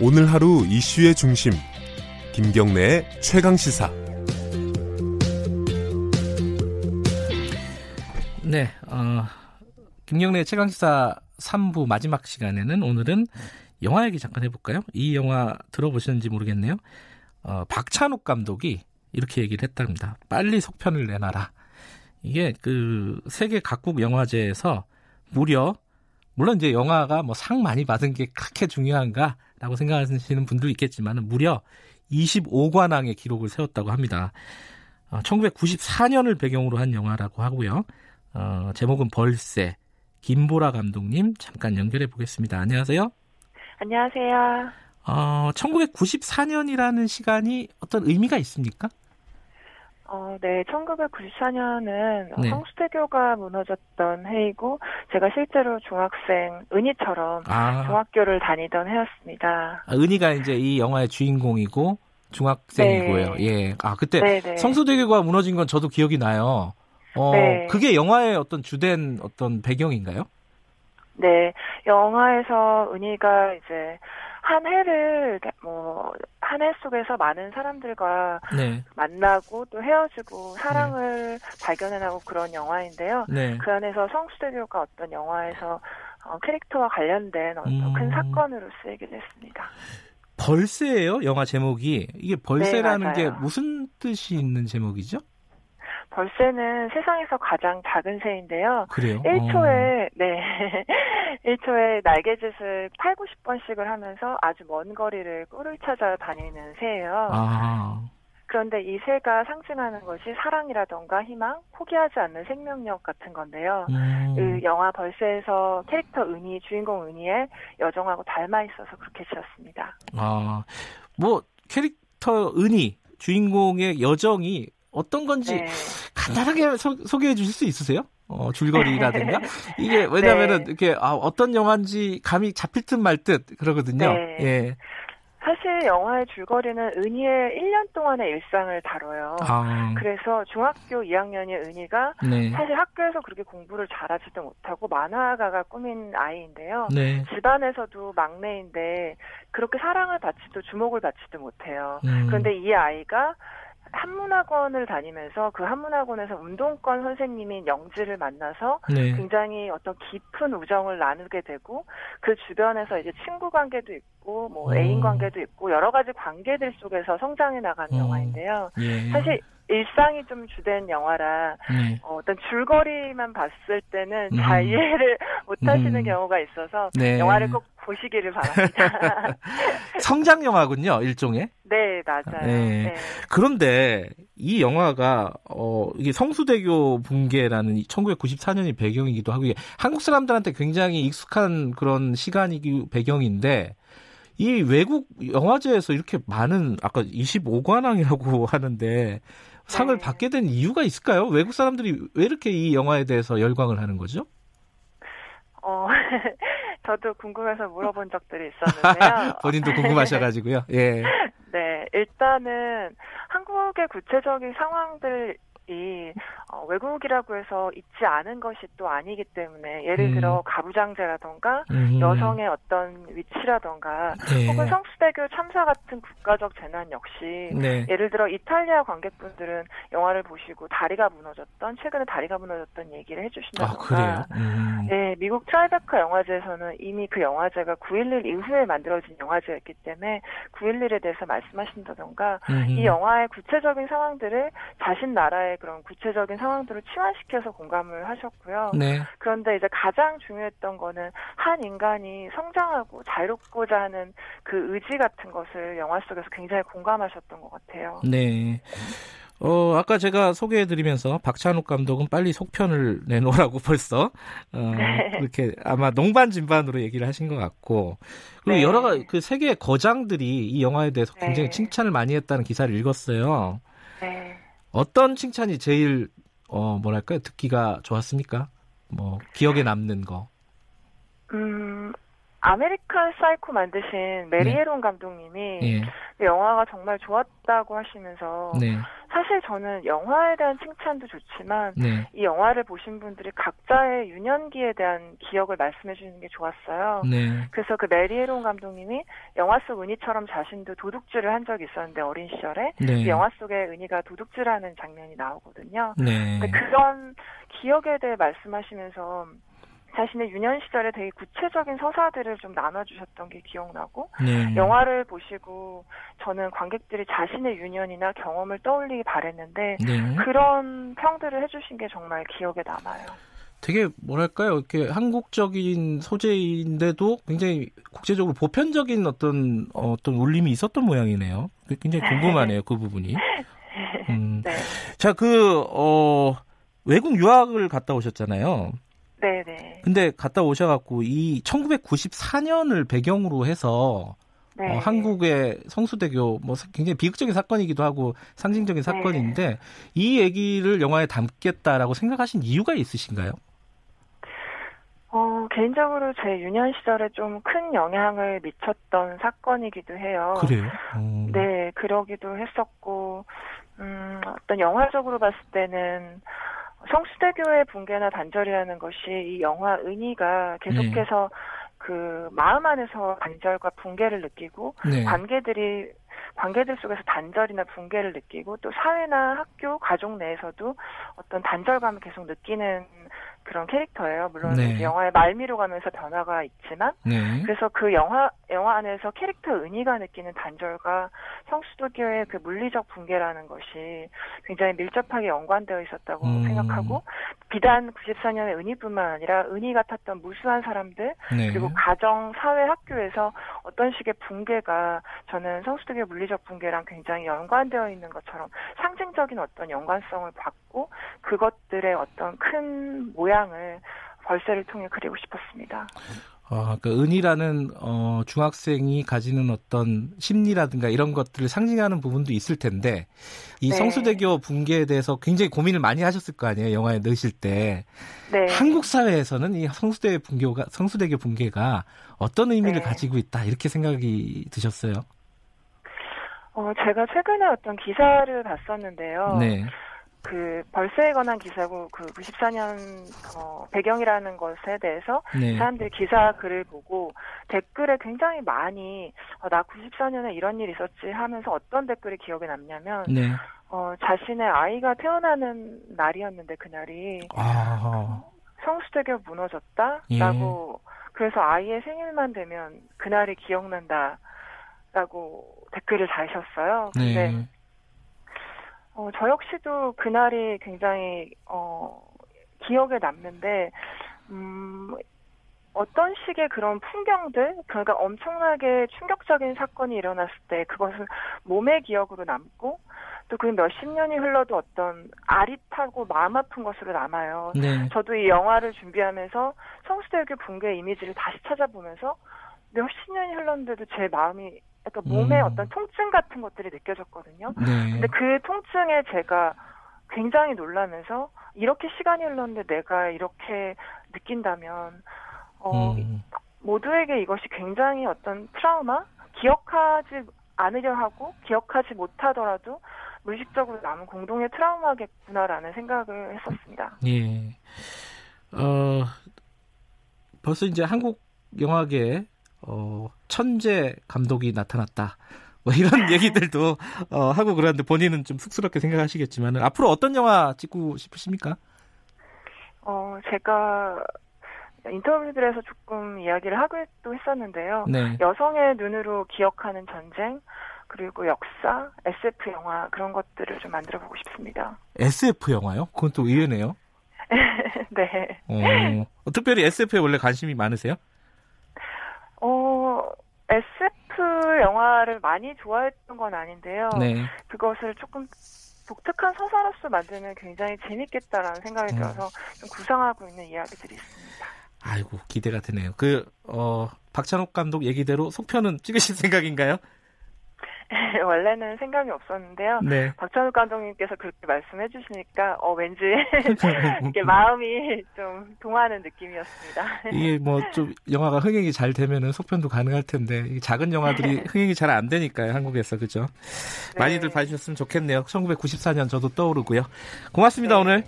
오늘 하루 이슈의 중심 김경래의 최강 시사. 네, 어, 김경래 최강 시사 3부 마지막 시간에는 오늘은 영화 얘기 잠깐 해볼까요? 이 영화 들어보셨는지 모르겠네요. 어, 박찬욱 감독이 이렇게 얘기를 했답니다. 빨리 속편을 내놔라. 이게 그 세계 각국 영화제에서 무려 물론 이제 영화가 뭐 상 많이 받은 게 그렇게 중요한가라고 생각하시는 분도 있겠지만 무려 25관왕의 기록을 세웠다고 합니다. 어, 1994년을 배경으로 한 영화라고 하고요. 어, 제목은 벌새. 김보라 감독님 잠깐 연결해 보겠습니다. 안녕하세요. 안녕하세요. 어, 1994년이라는 시간이 어떤 의미가 있습니까? 어, 네, 1994년은 네. 성수대교가 무너졌던 해이고 제가 실제로 중학생 은희처럼 아, 중학교를 다니던 해였습니다. 아, 은희가 이제 이 영화의 주인공이고 중학생이고요. 네. 예. 아, 그때 네, 네. 성수대교가 무너진 건 저도 기억이 나요. 어, 네. 그게 영화의 어떤 주된 어떤 배경인가요? 네, 영화에서 은희가 이제 한 해를 뭐한 해 속에서 많은 사람들과 네. 만나고 또 헤어지고 사랑을 발견해나고 그런 영화인데요. 네. 그 안에서 성수대교가 어떤 영화에서 어, 캐릭터와 관련된 어떤 음. 큰 사건으로 쓰이게 됐습니다. 벌새예요, 영화 제목이. 이게 벌새라는 네, 게. 무슨 뜻이 있는 제목이죠? 벌새는 세상에서 가장 작은 새인데요. 그래요. 어. 1초에, 네. 1초에 날개짓을 8, 90번씩을 하면서 아주 먼 거리를 꿀을 찾아 다니는 새예요. 아. 그런데 이 새가 상징하는 것이 사랑이라던가 희망, 포기하지 않는 생명력 같은 건데요. 음. 그 영화 벌새에서 캐릭터 은희, 주인공 은희의 여정하고 닮아 있어서 그렇게 지었습니다. 아, 뭐 캐릭터 은희 주인공의 여정이 어떤 건지 네. 간단하게 소, 개해 주실 수 있으세요? 어, 줄거리라든가 이게 왜냐하면은 네. 이렇게 아, 어떤 영화인지 감이 잡힐 듯 말 듯 그러거든요. 네. 예. 사실 영화의 줄거리는 은희의 1년 동안의 일상을 다뤄요. 아, 그래서 중학교 2학년의 은희가 네. 사실 학교에서 그렇게 공부를 잘하지도 못하고 만화가가 꾸민 아이인데요. 네. 집안에서도 막내인데 그렇게 사랑을 받지도 주목을 받지도 못해요. 음, 그런데 이 아이가 한문학원을 다니면서 그 한문학원에서 운동권 선생님인 영지를 만나서 네. 굉장히 어떤 깊은 우정을 나누게 되고 그 주변에서 이제 친구 관계도 있고 뭐 음. 애인 관계도 있고 여러 가지 관계들 속에서 성장해 나가는 음. 영화인데요. 예. 사실 일상이 좀 주된 영화라 네. 어, 떤 줄거리만 봤을 때는 음. 잘 이해를 못 하시는 음. 경우가 있어서 네. 영화를 꼭 보시기를 바랍니다. 성장 영화군요, 일종의. 네, 맞아요. 네. 네. 그런데 이 영화가 어 이게 성수대교 붕괴라는 1994년이 배경이기도 하고 이게 한국 사람들한테 굉장히 익숙한 그런 시간이기 배경인데 이 외국 영화제에서 이렇게 많은 아까 25관왕이라고 하는데 상을 네. 받게 된 이유가 있을까요? 외국 사람들이 왜 이렇게 이 영화에 대해서 열광을 하는 거죠? 어, 저도 궁금해서 물어본 적들이 있었는데요. 본인도 궁금하셔가지고요. 예. 네, 일단은 한국의 구체적인 상황들이 어, 외국이라고 해서 있지 않은 것이 또 아니기 때문에 예를 음. 들어 가부장제라던가 음. 여성의 어떤 위치라던가 네. 혹은 성수대교 참사 같은 국가적 재난 역시 네. 예를 들어 이탈리아 관객분들은 영화를 보시고 다리가 무너졌던 최근에 다리가 무너졌던 얘기를 아 해주신다던가 그래요. 음. 네, 미국 트라이베카 영화제에서는 이미 그 영화제가 9.11 이후에 만들어진 영화제였기 때문에 9.11에 대해서 말씀하신다던가 음. 이 영화의 구체적인 상황들을 자신 나라의 그런 구체적인 상황들을 치환시켜서 공감을 하셨고요. 네. 그런데 이제 가장 중요했던 거는 한 인간이 성장하고 자유롭고자 하는 그 의지 같은 것을 영화 속에서 굉장히 공감하셨던 것 같아요. 네. 어, 아까 제가 소개해드리면서 박찬욱 감독은 빨리 속편을 내놓으라고 벌써, 어, 네. 그렇게 아마 농반 진반으로 얘기를 하신 것 같고, 그리고 네. 여러 가지 그 세계 거장들이 이 영화에 대해서 굉장히 네. 칭찬을 많이 했다는 기사를 읽었어요. 네. 어떤 칭찬이 제일, 어, 뭐랄까요, 듣기가 좋았습니까? 뭐, 기억에 남는 거. 음, 아메리칸 사이코 만드신 메리 해론 감독님이 예. 영화가 정말 좋았다고 하시면서 네. 사실 저는 영화에 대한 칭찬도 좋지만 네. 이 영화를 보신 분들이 각자의 유년기에 대한 기억을 말씀해 주는 게 좋았어요. 네. 그래서 그 메리 해론 감독님이 영화 속 은희처럼 자신도 도둑질을 한 적이 있었는데 어린 시절에 네. 그 영화 속에 은희가 도둑질하는 장면이 나오거든요. 네. 그런 기억에 대해 말씀하시면서 자신의 유년 시절에 되게 구체적인 서사들을 좀 나눠주셨던 게 기억나고 네. 영화를 보시고 저는 관객들이 자신의 유년이나 경험을 떠올리기 바랬는데 네. 그런 평들을 해주신 게 정말 기억에 남아요. 되게 뭐랄까요 이렇게 한국적인 소재인데도 굉장히 국제적으로 보편적인 어떤 어, 어떤 울림이 있었던 모양이네요. 굉장히 궁금하네요 그 부분이. 음. 네, 자그 어, 외국 유학을 갔다 오셨잖아요. 네, 네. 근데 갔다 오셔갖고 이 1994년을 배경으로 해서 네. 어, 한국의 성수대교 뭐 굉장히 비극적인 사건이기도 하고 상징적인 사건인데 이 얘기를 영화에 담겠다라고 생각하신 이유가 있으신가요? 어, 개인적으로 제 유년 시절에 좀 큰 영향을 미쳤던 사건이기도 해요. 그래요? 어. 네, 그러기도 했었고, 음, 어떤 영화적으로 봤을 때는 성수대교의 붕괴나 단절이라는 것이 이 영화 은희가 계속해서 그 마음 안에서 단절과 붕괴를 느끼고 네. 관계들이 관계들 속에서 단절이나 붕괴를 느끼고 또 사회나 학교, 가족 내에서도 어떤 단절감을 계속 느끼는 그런 캐릭터예요. 물론 네. 이제 영화의 말미로 가면서 변화가 있지만 네. 그래서 그 영화 영화 안에서 캐릭터 은희가 느끼는 단절과 성수도교의 그 물리적 붕괴라는 것이 굉장히 밀접하게 연관되어 있었다고 음. 생각하고 비단 94년의 은희뿐만 아니라 은희 같았던 무수한 사람들 네. 그리고 가정, 사회, 학교에서 어떤 식의 붕괴가 저는 성수도교의 물리적 붕괴랑 굉장히 연관되어 있는 것처럼 상징적인 어떤 연관성을 받고 그것들의 어떤 큰 모양을 벌새를 통해 그리고 싶었습니다. 어, 그 은이라는 어, 중학생이 가지는 어떤 심리라든가 이런 것들을 상징하는 부분도 있을 텐데 이 네. 성수대교 붕괴에 대해서 굉장히 고민을 많이 하셨을 거 아니에요 영화에 넣으실 때 네. 한국 사회에서는 이 성수대 붕괴가 성수대교 붕괴가 어떤 의미를 네. 가지고 있다 이렇게 생각이 드셨어요? 어, 제가 최근에 어떤 기사를 봤었는데요. 네, 그 벌새에 관한 기사고 그 94년 어, 배경이라는 것에 대해서 네, 사람들이 기사 글을 보고 댓글에 굉장히 많이 어, 나 94년에 이런 일이 있었지 하면서 어떤 댓글이 기억에 남냐면 네. 어, 자신의 아이가 태어나는 날이었는데 그날이 아, 성수대교 무너졌다라고 그래서 아이의 생일만 되면 그날이 기억난다라고 댓글을 다셨어요. 근데 네, 어, 저 역시도 그날이 굉장히 어, 기억에 남는데 음, 어떤 식의 그런 풍경들, 그러니까 엄청나게 충격적인 사건이 일어났을 때 그것은 몸의 기억으로 남고 또 그 몇십 년이 흘러도 어떤 아릿하고 마음 아픈 것으로 남아요. 네, 저도 이 영화를 준비하면서 성수대교 붕괴 이미지를 다시 찾아보면서 몇십 년이 흘렀는데도 제 마음이 약간 몸에 음. 어떤 통증 같은 것들이 느껴졌거든요. 네, 근데 그 통증에 제가 굉장히 놀라면서 이렇게 시간이 흘렀는데 내가 이렇게 느낀다면 어, 음, 모두에게 이것이 굉장히 어떤 트라우마, 기억하지 않으려 하고 기억하지 못하더라도 무의식적으로 남은 공동의 트라우마겠구나라는 생각을 했었습니다. 예. 어, 벌써 이제 한국 영화계에 어, 천재 감독이 나타났다. 뭐 이런 얘기들도 어, 하고 그러는데 본인은 좀 쑥스럽게 생각하시겠지만 앞으로 어떤 영화 찍고 싶으십니까? 어, 제가 인터뷰들에서 조금 이야기를 하기도 했었는데요. 네. 여성의 눈으로 기억하는 전쟁, 그리고 역사, SF 영화 그런 것들을 좀 만들어 보고 싶습니다. SF 영화요? 그건 또 의외네요. 네. 어, 특별히 SF에 원래 관심이 많으세요? 어, SF 영화를 많이 좋아했던 건 아닌데요. 네. 그것을 조금 독특한 서사로서 만들면 굉장히 재밌겠다라는 생각이 음. 들어서 좀 구상하고 있는 이야기들이 있습니다. 아이고 기대가 되네요. 그 어, 박찬욱 감독 얘기대로 속편은 찍으실 생각인가요? 원래는 생각이 없었는데요. 네. 박찬욱 감독님께서 그렇게 말씀해 주시니까 어 왠지 이렇게 마음이 좀 동하는 느낌이었습니다. 이게 뭐 좀 영화가 흥행이 잘 되면은 속편도 가능할 텐데 이 작은 영화들이 흥행이 잘 안 되니까요 한국에서 그죠? 네. 많이들 봐주셨으면 좋겠네요. 1994년 저도 떠오르고요. 고맙습니다 네. 오늘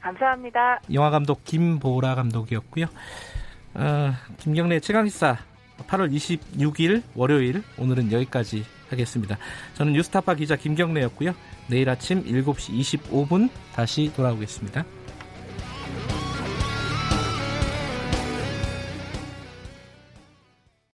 감사합니다. 영화 감독 김보라 감독이었고요. 어, 김경래 최강시사 8월 26일 월요일 오늘은 여기까지 하겠습니다. 저는 뉴스타파 기자 김경래였고요. 내일 아침 7시 25분 다시 돌아오겠습니다.